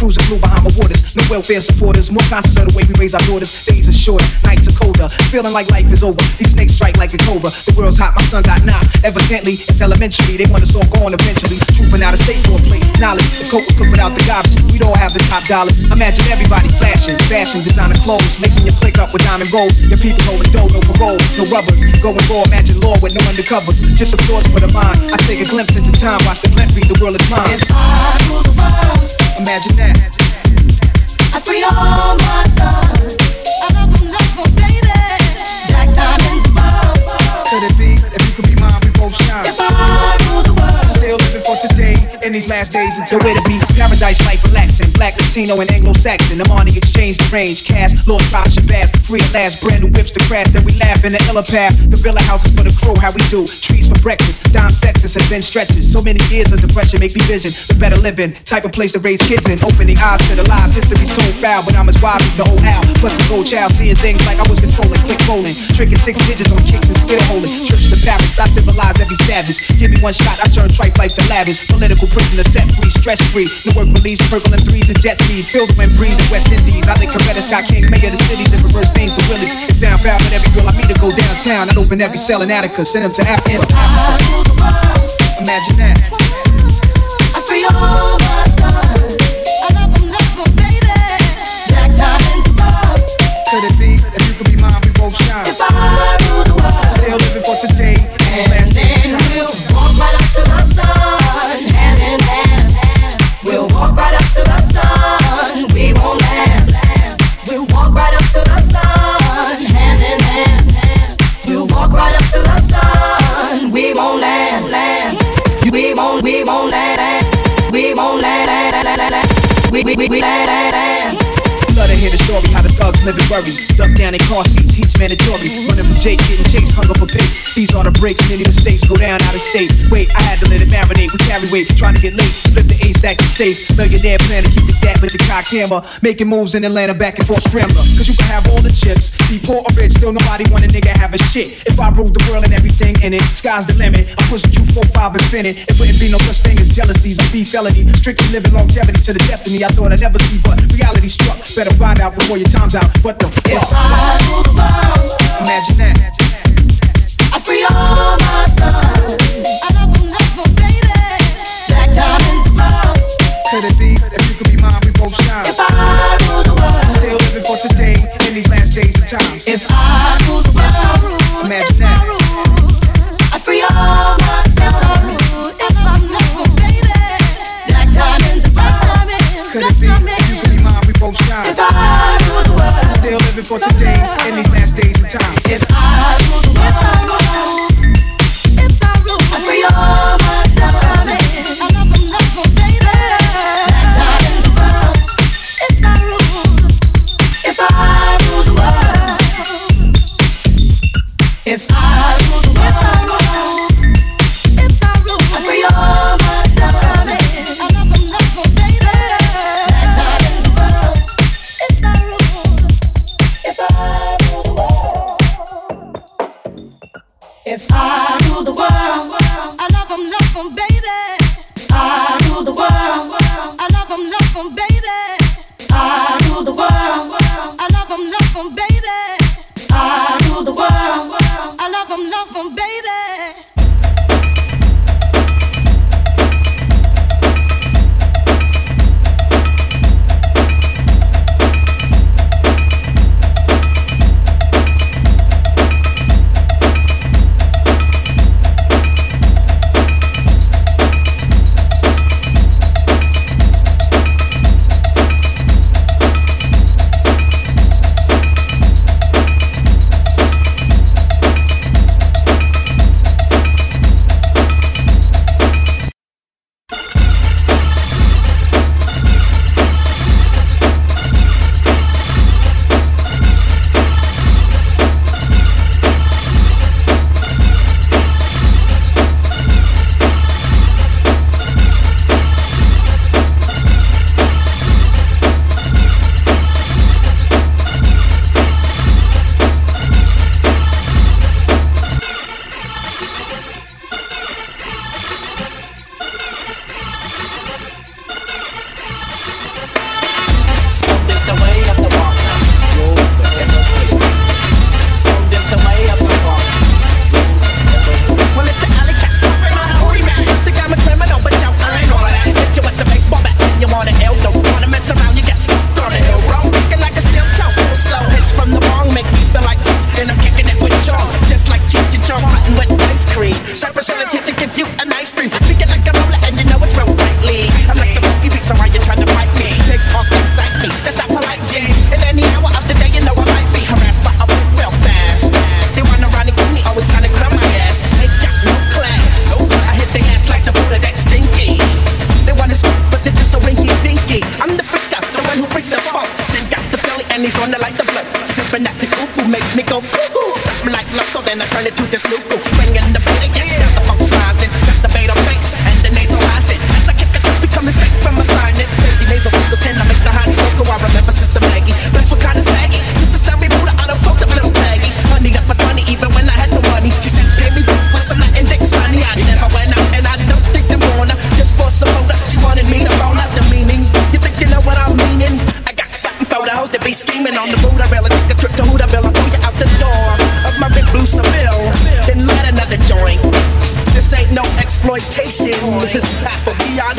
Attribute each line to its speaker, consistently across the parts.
Speaker 1: cruising blue behind my waters. No welfare supporters. More conscious of the way we raise our daughters. Days are shorter, nights are colder. Feeling like life is over. These snakes strike like a cobra. The world's hot, my son got knocked. Evidently, it's elementary. They want us all gone eventually. Trooping out of state for a plate. Knowledge, the coat was put without the garbage. We'd all have the top dollars. Imagine everybody flashing, fashion, designer clothes. Lacing your click up with diamond gold. Your people going dough, no parole, no rubbers. Going raw, imagine law with no undercovers. Just a thoughts for the mind. I take a glimpse into time, watch the glint read the world is mine.
Speaker 2: If I the world.
Speaker 1: Imagine that.
Speaker 2: I free all my sons. I love them, love them, baby. Black diamonds, balls.
Speaker 1: Could it be if you could be mine? We both shine.
Speaker 2: If I rule the world.
Speaker 1: Still living for today in these last days until to be. Paradise life relaxing. Black, Latino, and Anglo-Saxon. I'm on the exchange, the range, cash, Lord Tosh Bass. Free at last, brand new whips to crash. Then we laugh in the illa path. The villa houses for the crew, how we do. Trees for breakfast, dime sexes and then stretches. So many years of depression make me vision the better living. Type of place to raise kids in. Opening eyes to the lies. History's told foul, but I'm as wise as the old owl. Plus the old child seeing things like I was controlling. Click rolling. Tricking six digits on kicks and still holding. Trips to Paris, I civilize every savage. Give me one shot, I turn tripe life to lavish. Political prisoner set free, stress free. New work release, and threes and jet skis. Feel the wind breeze in West Indies. I think Coretta Scott King, mayor of the cities, and reverse things to Willis. It sound foul, but every girl I meet to go downtown. I'd open every cell in Attica, send them to Africa.
Speaker 2: If I rule the world.
Speaker 1: Imagine that.
Speaker 2: I free all my sons. I love 'em, love 'em, baby. Black diamonds and pearls.
Speaker 1: Could it be? If you could be mine, we both shine.
Speaker 2: If I rule the world.
Speaker 1: Still living for today these last days
Speaker 2: We, we, we,
Speaker 1: thugs live and worry. Duck down in car seats, heat's mandatory. Running from Jake, getting chased, hung up for pigs. These are the breaks, many mistakes go down out of state. Wait, I had to let it marinate. We carry weight, trying to get laced. Flip the A stack to safe. Millionaire plan to keep the gap with the cock hammer. Making moves in Atlanta, back and forth scrambler. Cause you can have all the chips. Be poor or rich, still nobody want a nigga have a shit. If I ruled the world and everything in it, sky's the limit. I'm pushing you 4-5 infinite. It wouldn't be no such thing as jealousies or be felony. Strictly living longevity to the destiny I thought I'd never see, but. Better find out before your time's out. What the
Speaker 2: If? I rule the world.
Speaker 1: Imagine that.
Speaker 2: I free all my sons. I love 'em, love 'em, baby. Black diamonds and pearls.
Speaker 1: Could it be? If you could be mine, we both shine.
Speaker 2: If I rule the world.
Speaker 1: Still living for today in these last days and times.
Speaker 2: If I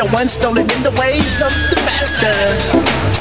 Speaker 2: the
Speaker 3: one stolen in the ways of the masters.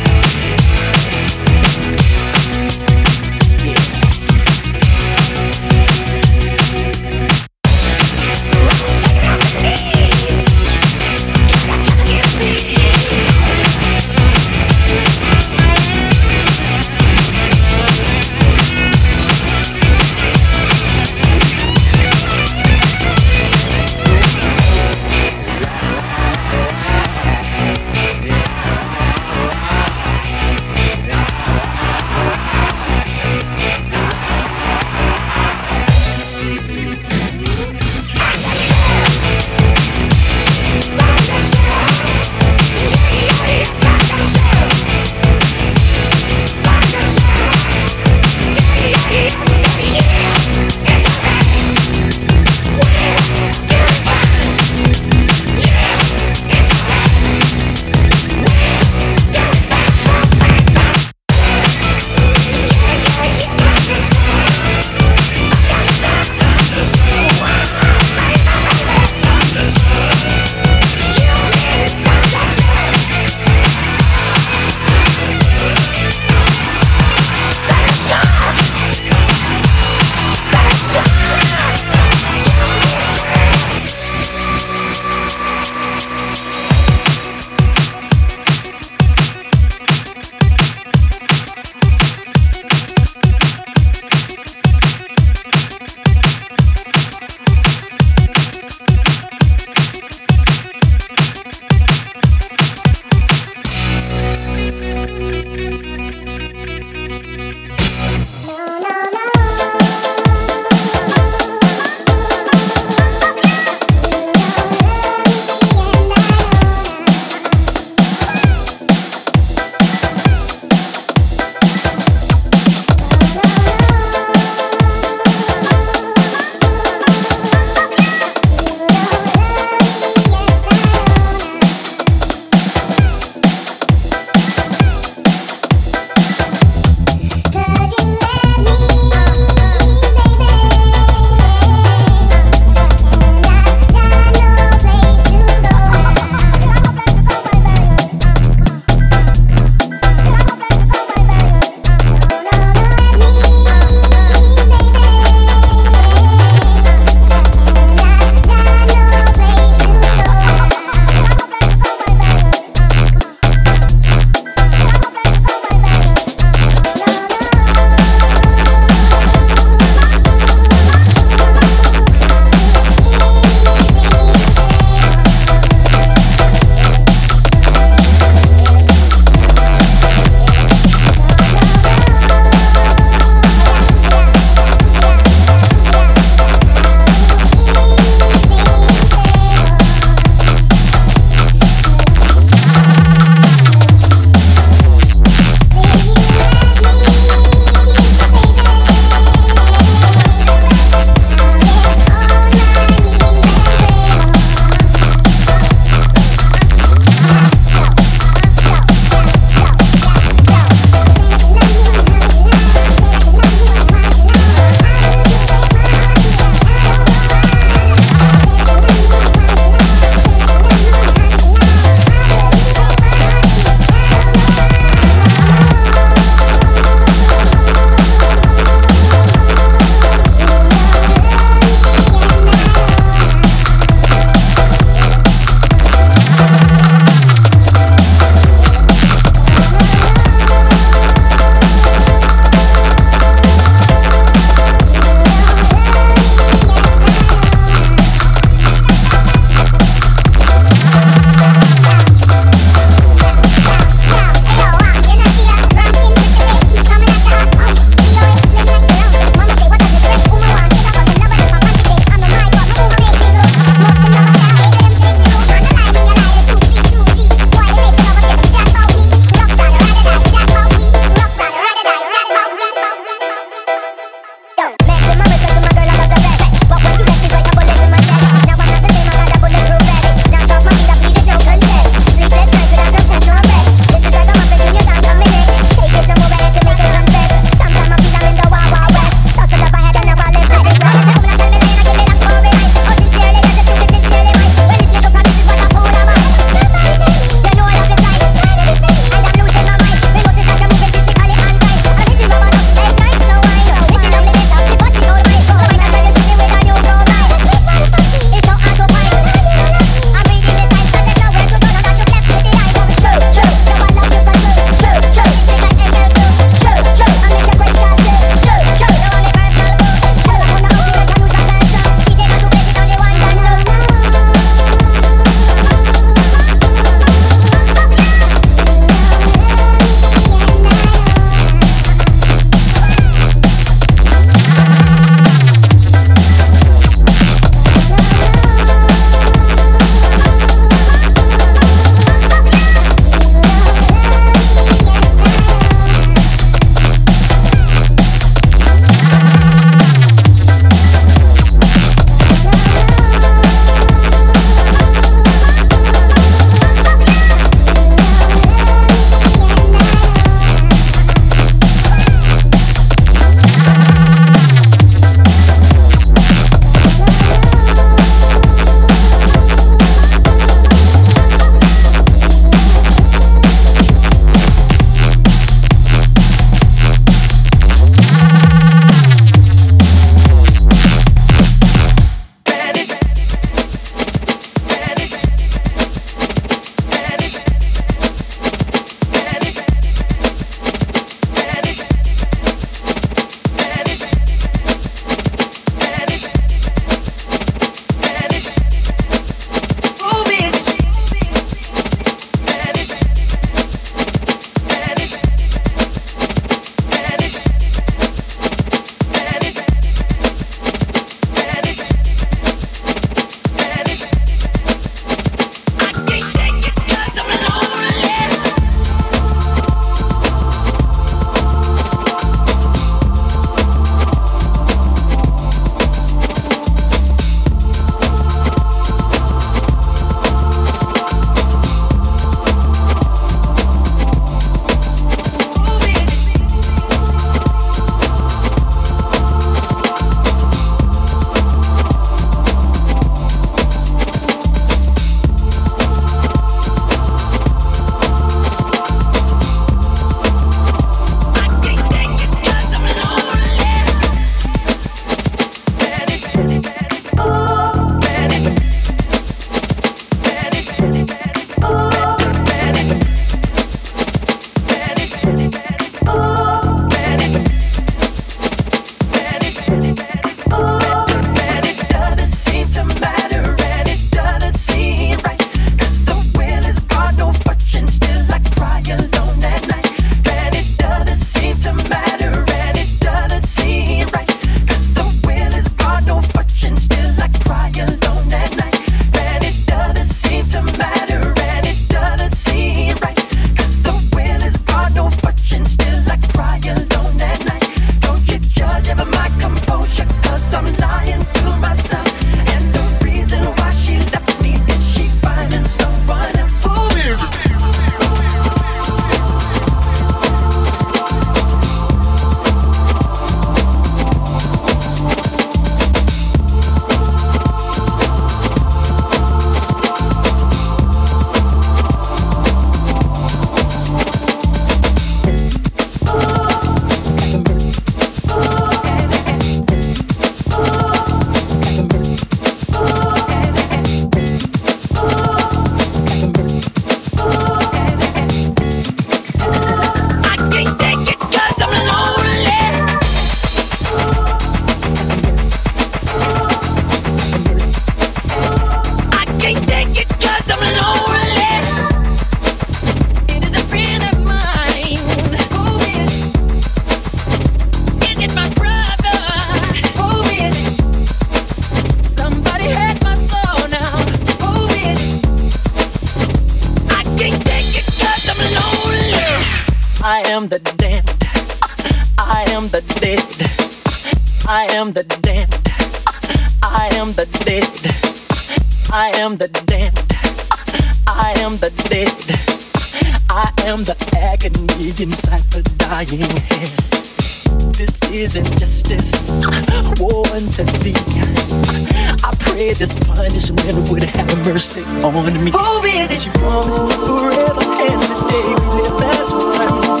Speaker 4: Oh, on me.
Speaker 5: Who is it? She promised me forever and the day we live, that's what I mean.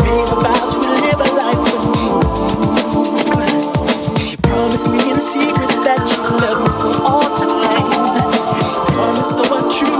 Speaker 5: Made a vows, we live a life with me. She promised me in secret that you loved me for all time. Promise so untrue.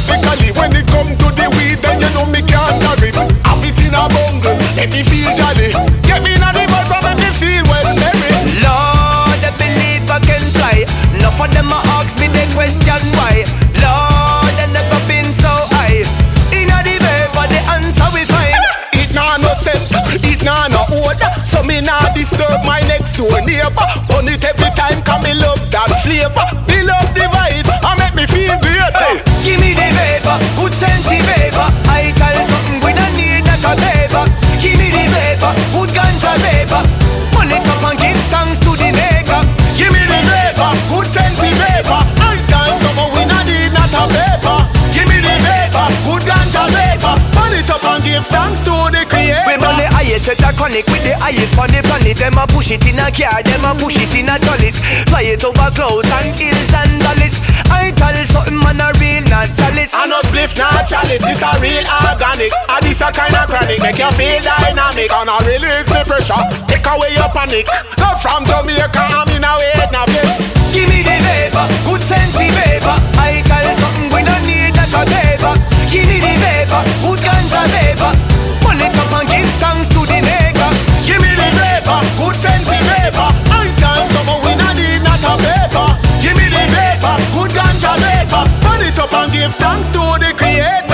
Speaker 6: A burn up the
Speaker 7: cali When it come to the weed, then you know me can't carry Have it in a bungle, let me feel jolly Get me in a the buzz and make me feel well merry
Speaker 6: Lord, I believe I can fly. Enough of them a ask me the question why. Lord, I never been so high. Inna the vapor, the answer we find.
Speaker 7: It nah no sense, it nah no order So me nah disturb my next door neighbor On it every time, cause me love that flavor Me love the vibe,
Speaker 6: the vapor, good sense Highest set a chronic with the highest on the planet. Them a push it in a car, them a push it in a trellis. Fly it over clouds and hills and valleys. I tell something man a real not chalice.
Speaker 7: I no spliff not chalice, this a real organic And this a kind of chronic, make you feel dynamic And I release the pressure, take away your panic Go from Jamaica, I'm in a way, now
Speaker 6: Give me the vapor, good sense the vapor. I tell something we don't need that a paper. Give me the vapor, good ganja vapor. Burn it up and give thanks to
Speaker 7: good sense the vapor I we need not a paper Give me the vapor, good ganja vapor Burn it up and give thanks to the creator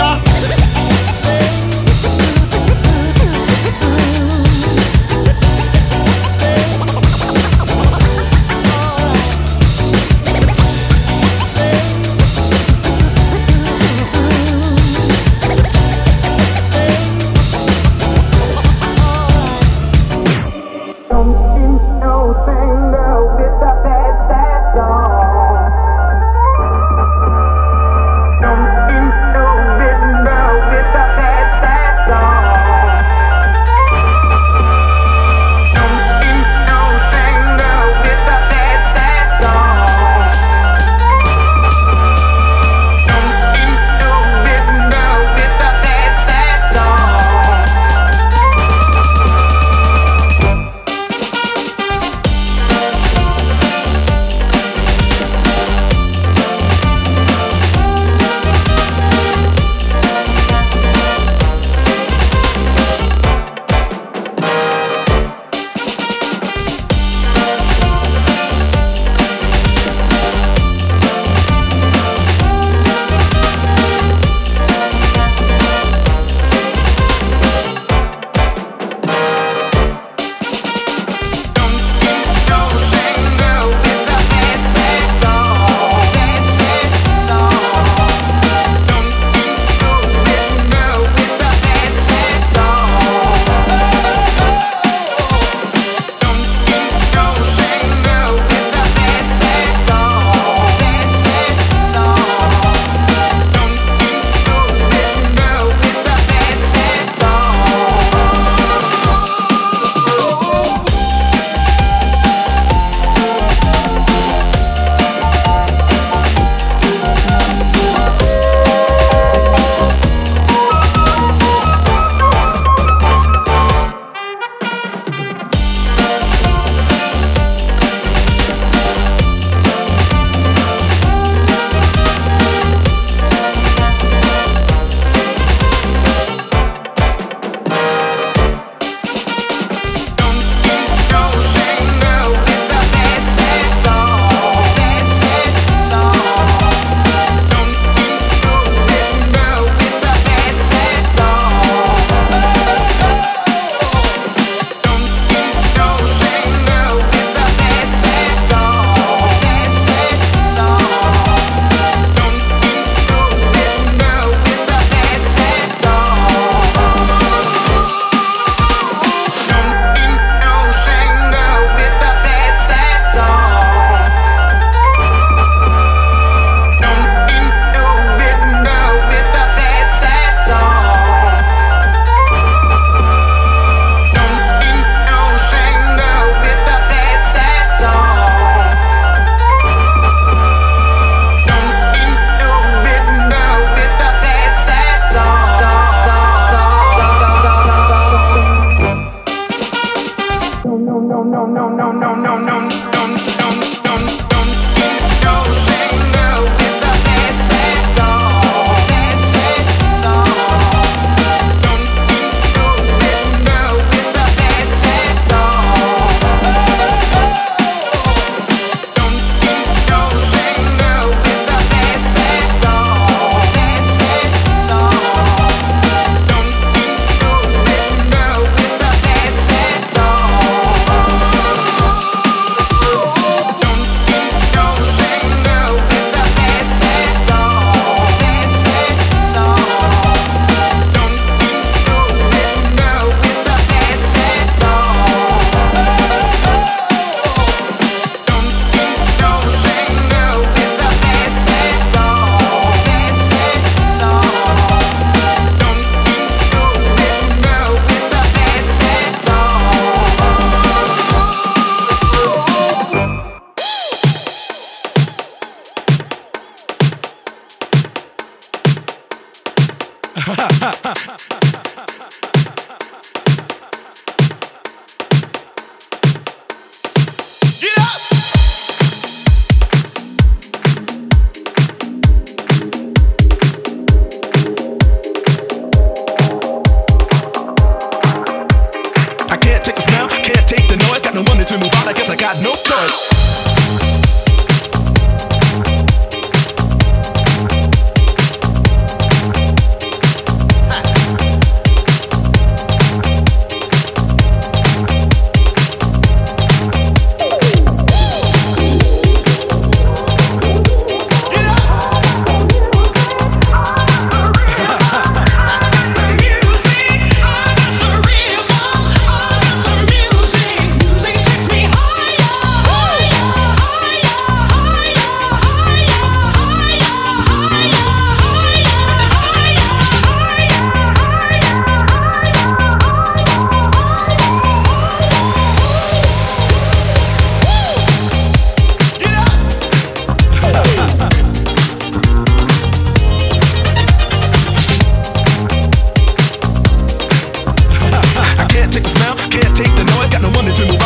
Speaker 8: Can't take the noise,
Speaker 9: got no money to
Speaker 10: move.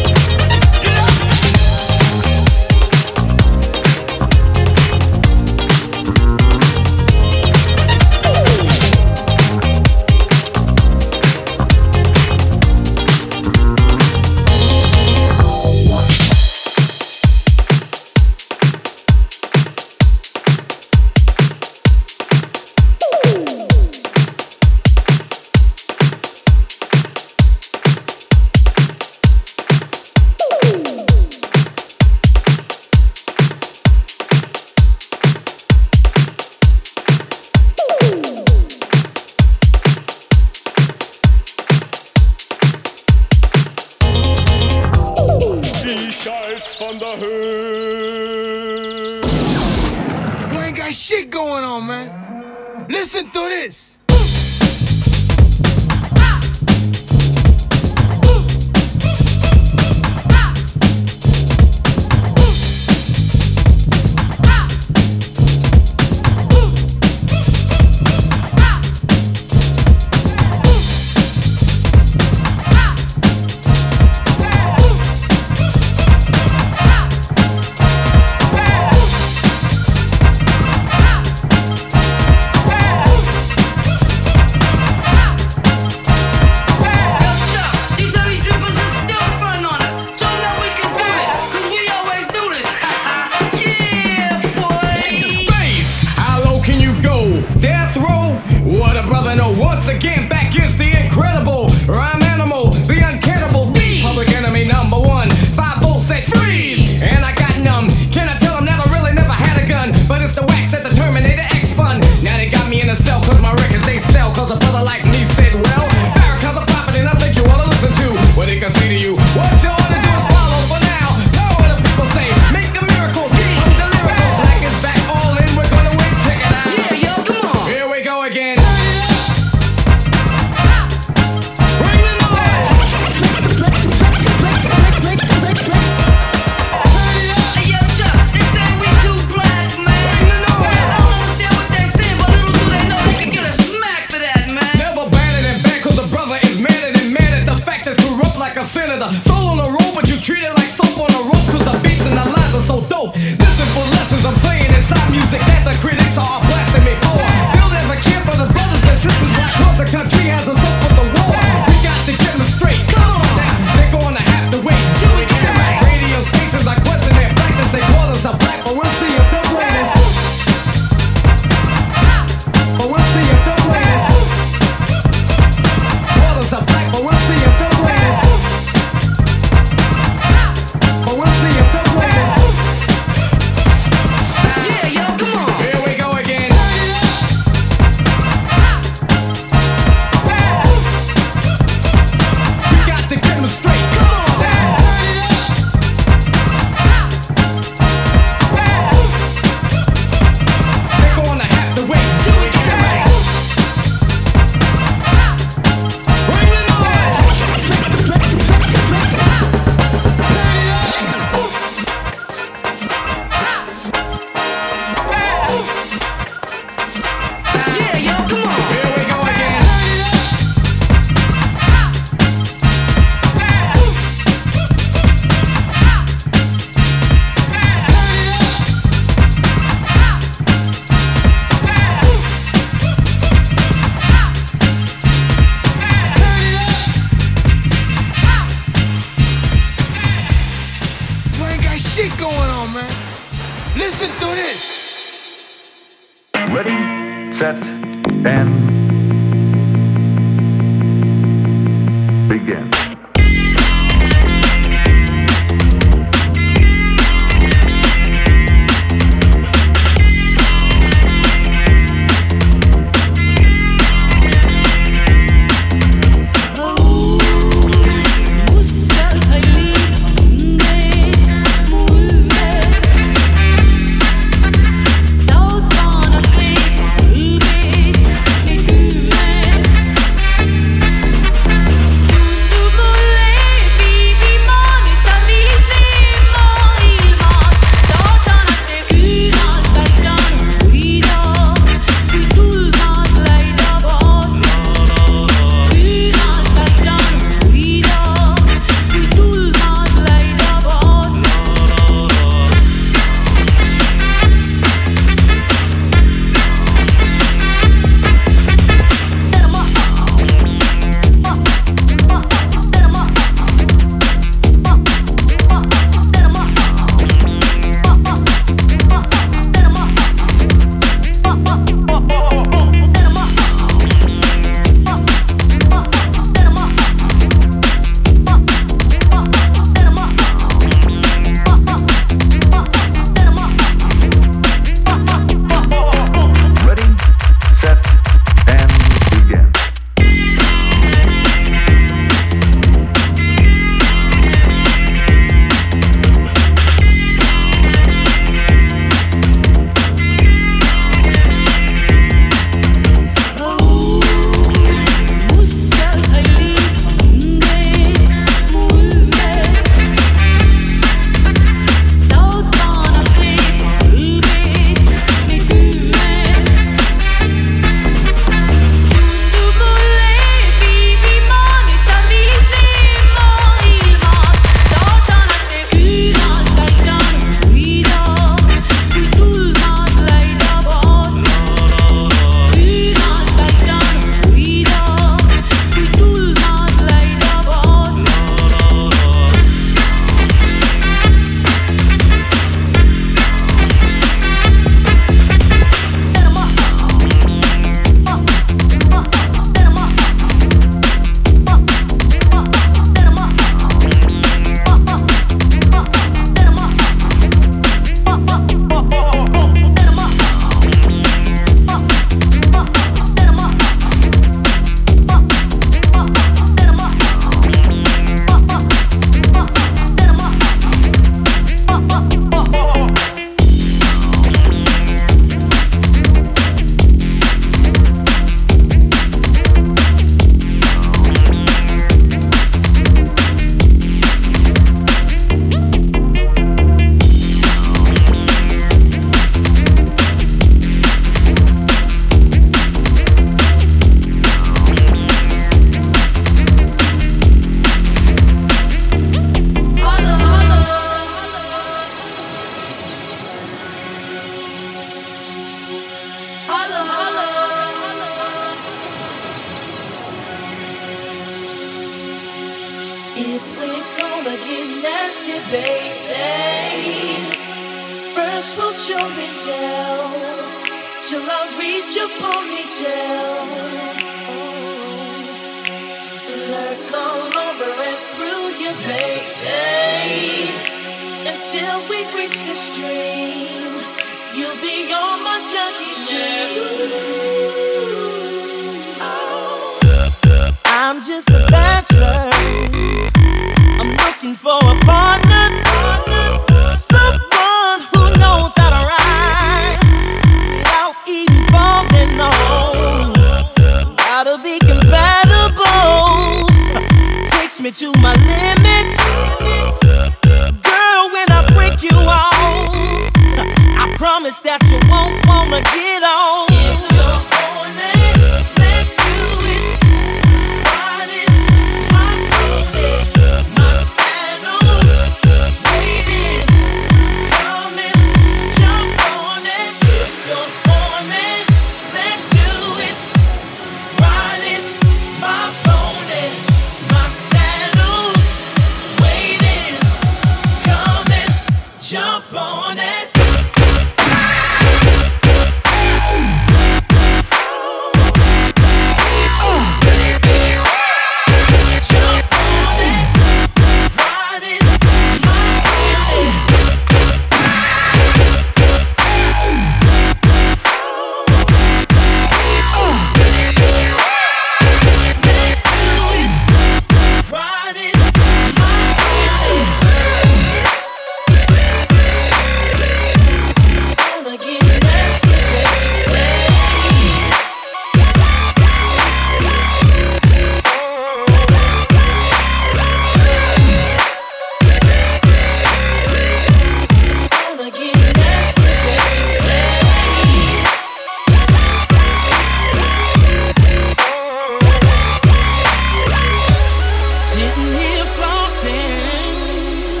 Speaker 10: here flossing,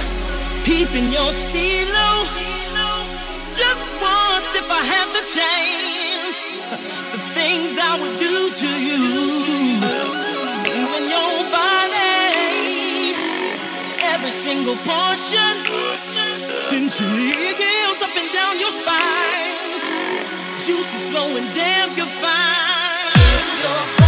Speaker 10: peeping your stilo. Just once, if I had the chance, the things I would do to you. You and your body, every single portion, cinching your heels up and down your spine. Juice is flowing, damn, you're fine. You're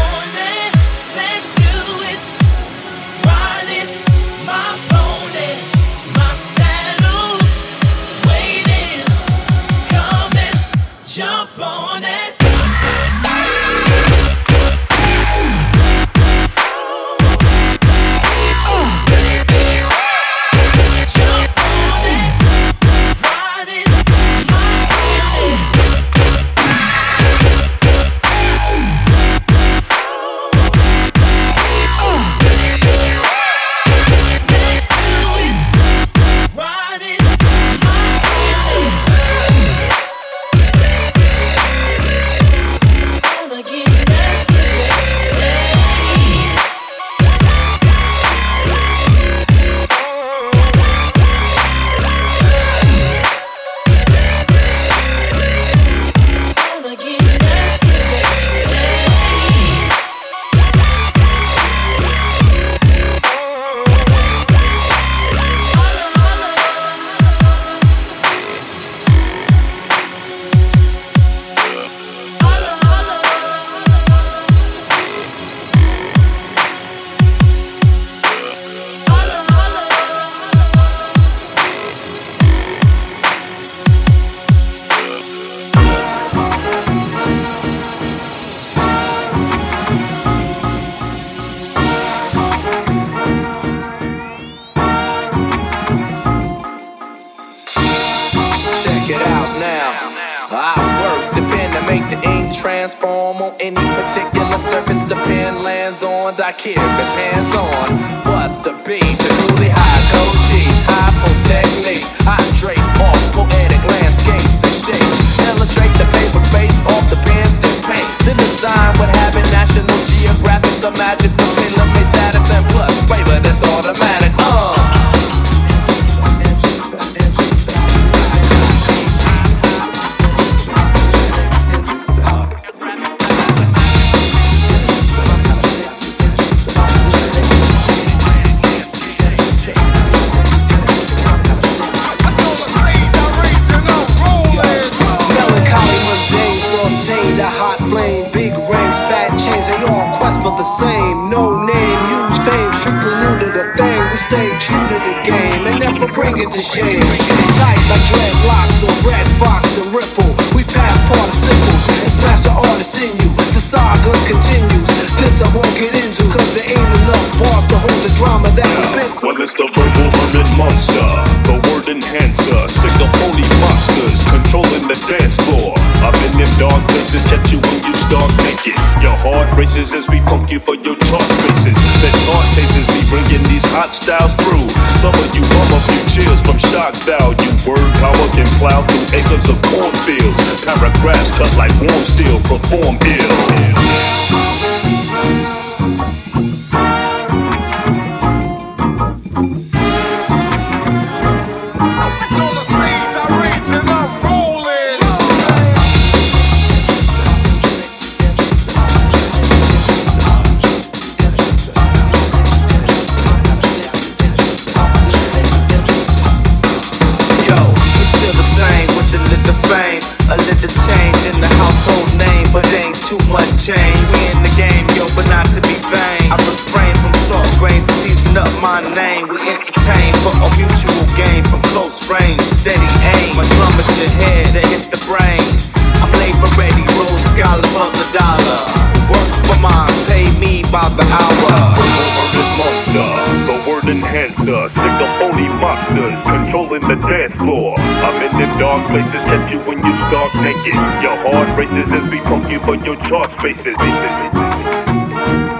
Speaker 11: places, catch you when you start naked. Your heart races as we pump you for your chart spaces.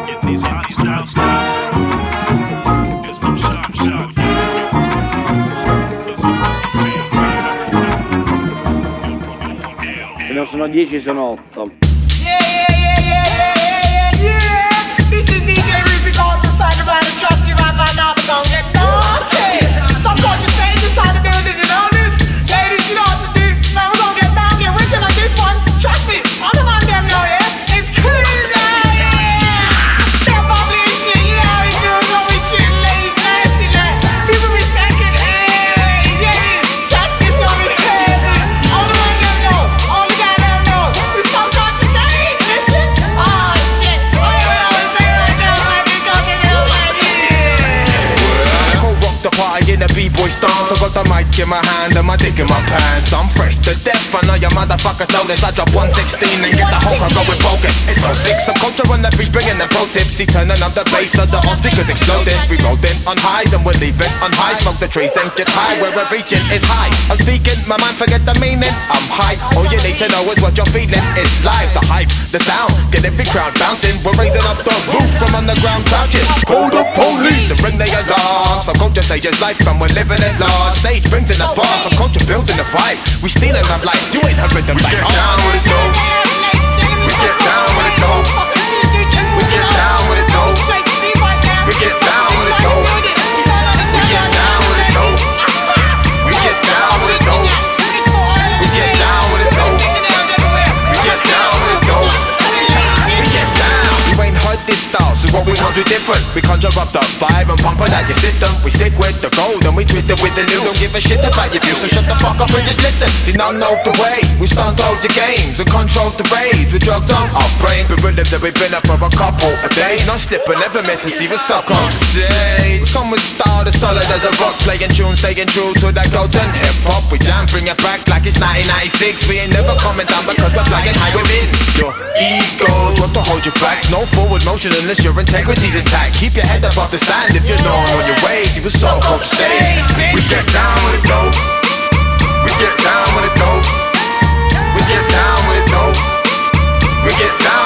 Speaker 11: Get these hot style styles. Get some sharp shots.
Speaker 12: Se non sono 10 sono 8.
Speaker 13: stick in my pie motherfuckers know this I drop 116 and get the whole crowd going bogus. It's so sick, Subculture on the beach bringing the pro tips. He's turning up the bass of the all speakers exploding We rolled in on highs and we're leaving on high Smoke the trees and get high, where we're reaching is high. I'm speaking, my mind forget the meaning. I'm high, all you need to know is what you're feeling. It's live, the hype, the sound, get every crowd bouncing. We're raising up the roof from underground crouching. Call the police and ring the alarm. Subculture Sage it's life and we're living it large. Stage brings in the bar, Subculture building the vibe. We stealing up like, you ain't heard We get down with it though. We get down with it though. We get down with it though. We get down with it though what we gonna do different. We conjure up the vibe and pump it out your system. We stick with the gold and we twist it with the new. Don't give a shit about your views, so shut the fuck up and just listen. See now know the way, we stunt all your games And control the rays with drugs on our brain. But rhythms that we've been up for a couple a days. Not slipping, never missing, see up, come to say We come with style, as solid as a rock Playing tunes, staying true to that golden hip hop We jam, bring it back like it's 1996 We ain't never coming down because we're flying high within Your egos. Want to hold you back? No forward motion unless your integrity's intact. Keep your head above the sand if you're known on your ways See what's so coach say We get down with it though. We get down with it though. We get down with it though. We get down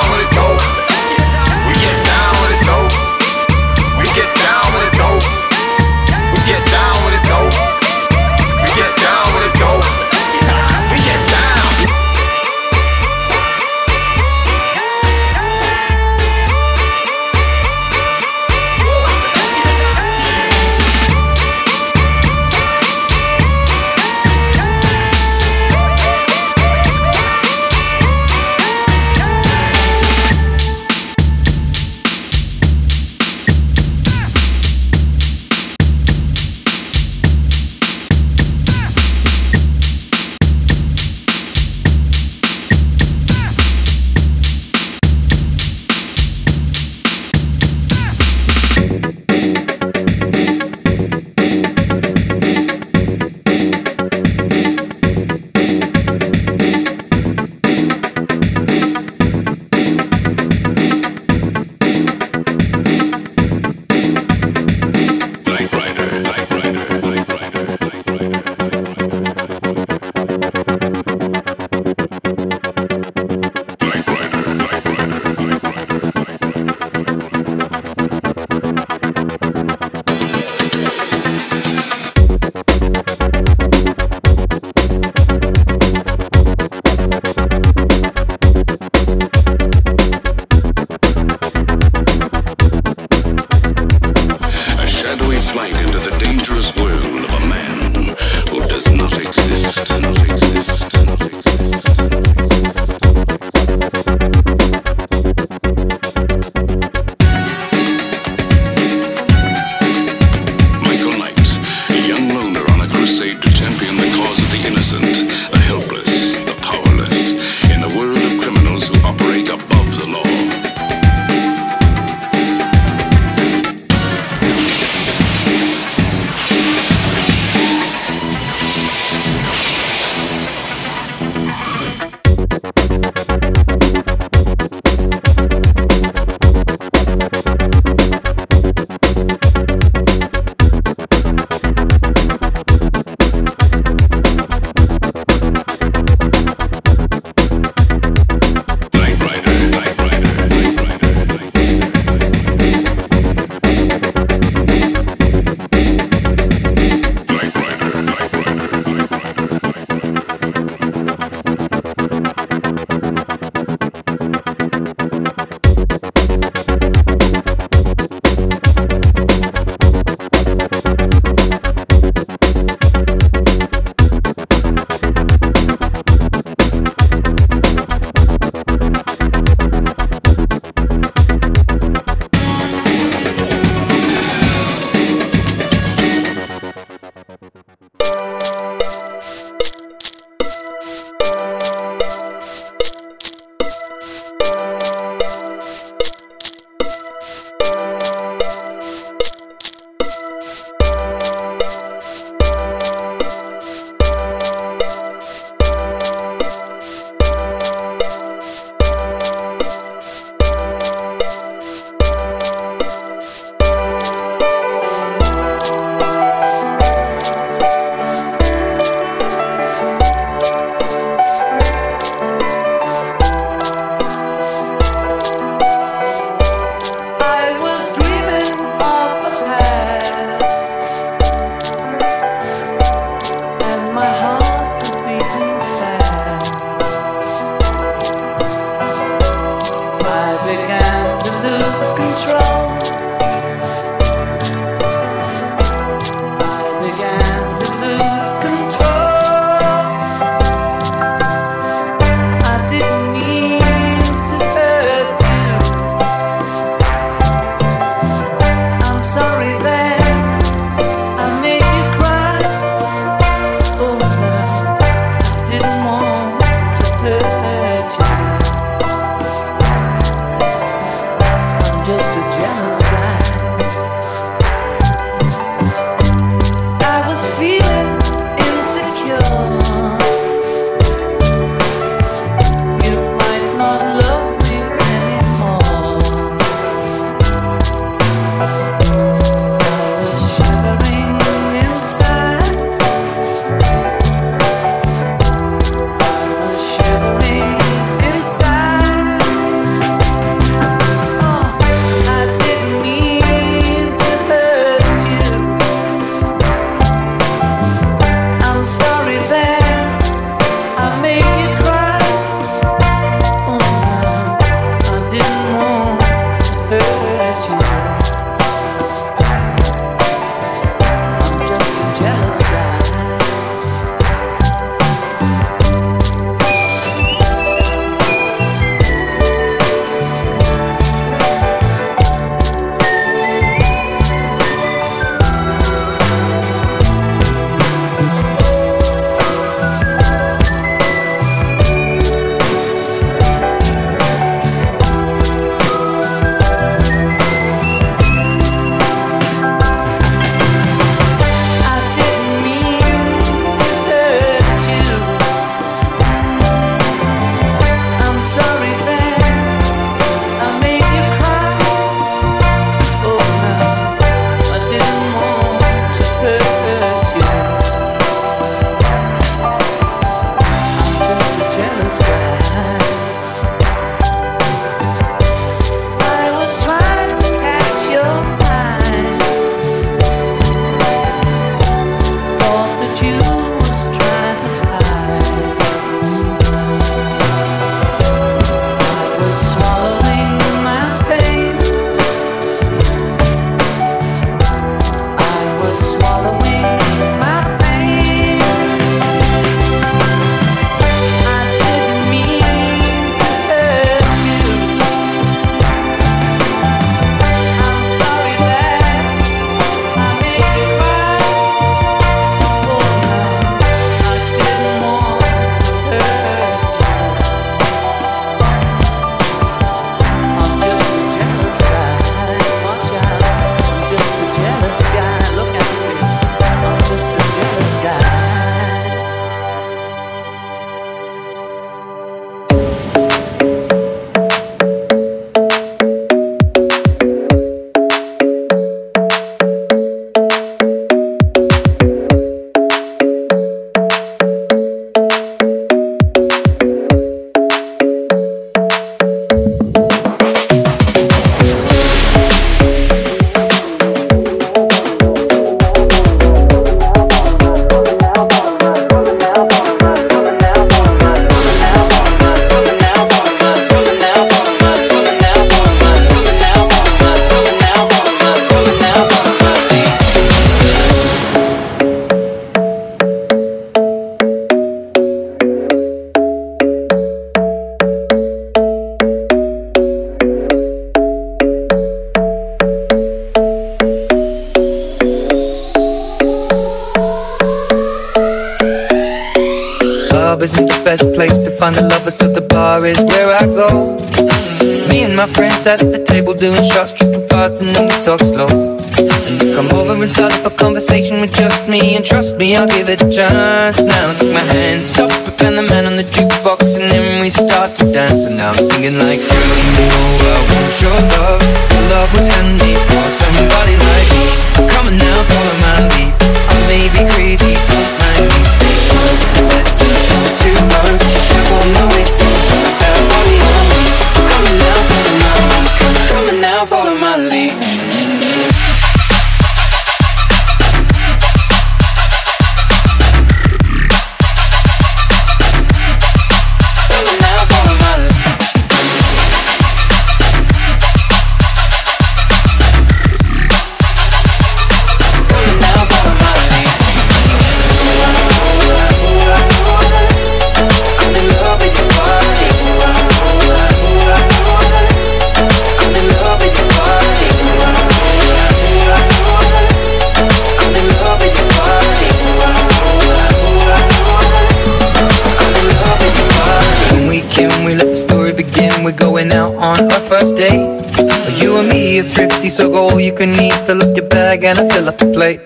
Speaker 14: all you can eat. Fill up your bag and I fill up the plate.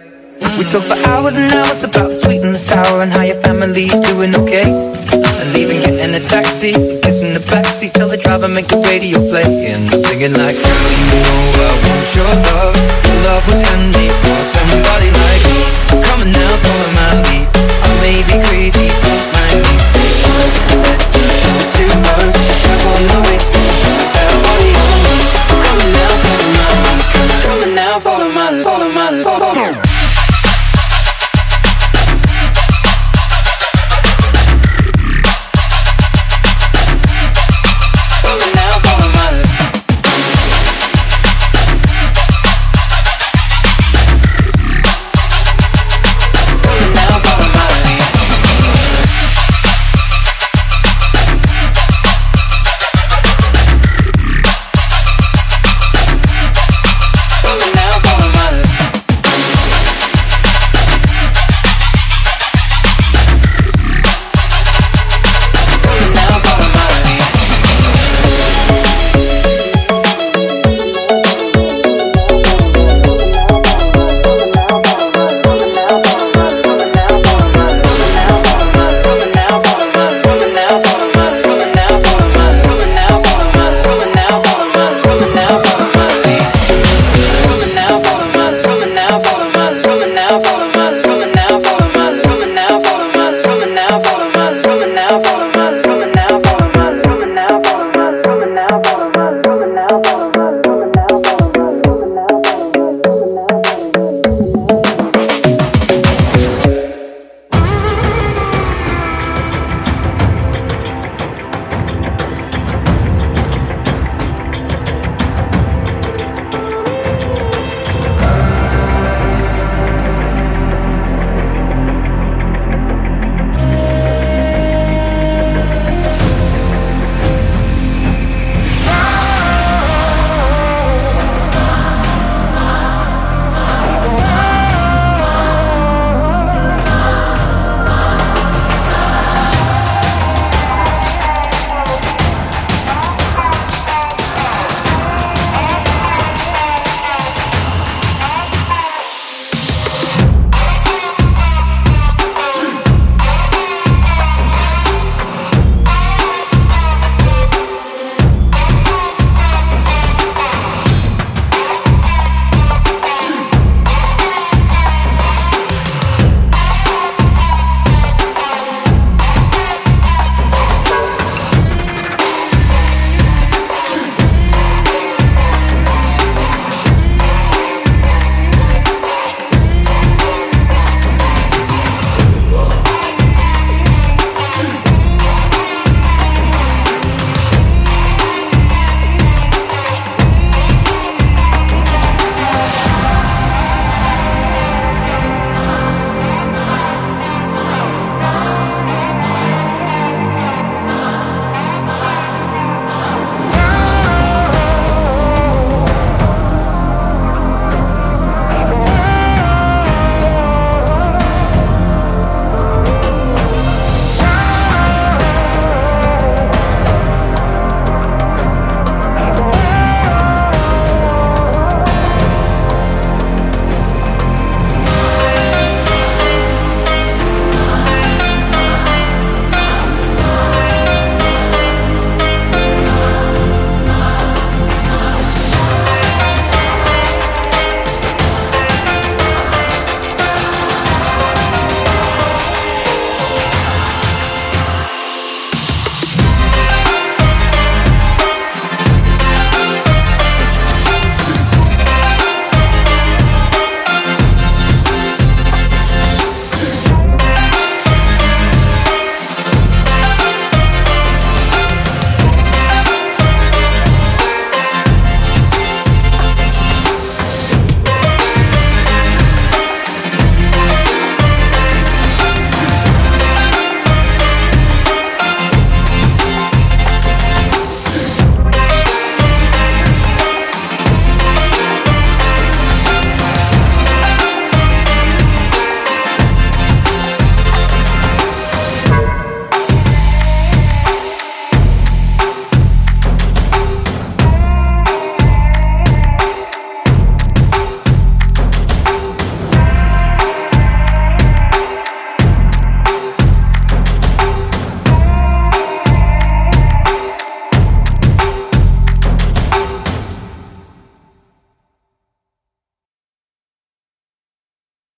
Speaker 14: We talk for hours and hours about the sweet and the sour and how your family's doing okay. And leaving, getting a taxi, kissing the backseat, tell the driver make the radio play. And I'm singing like,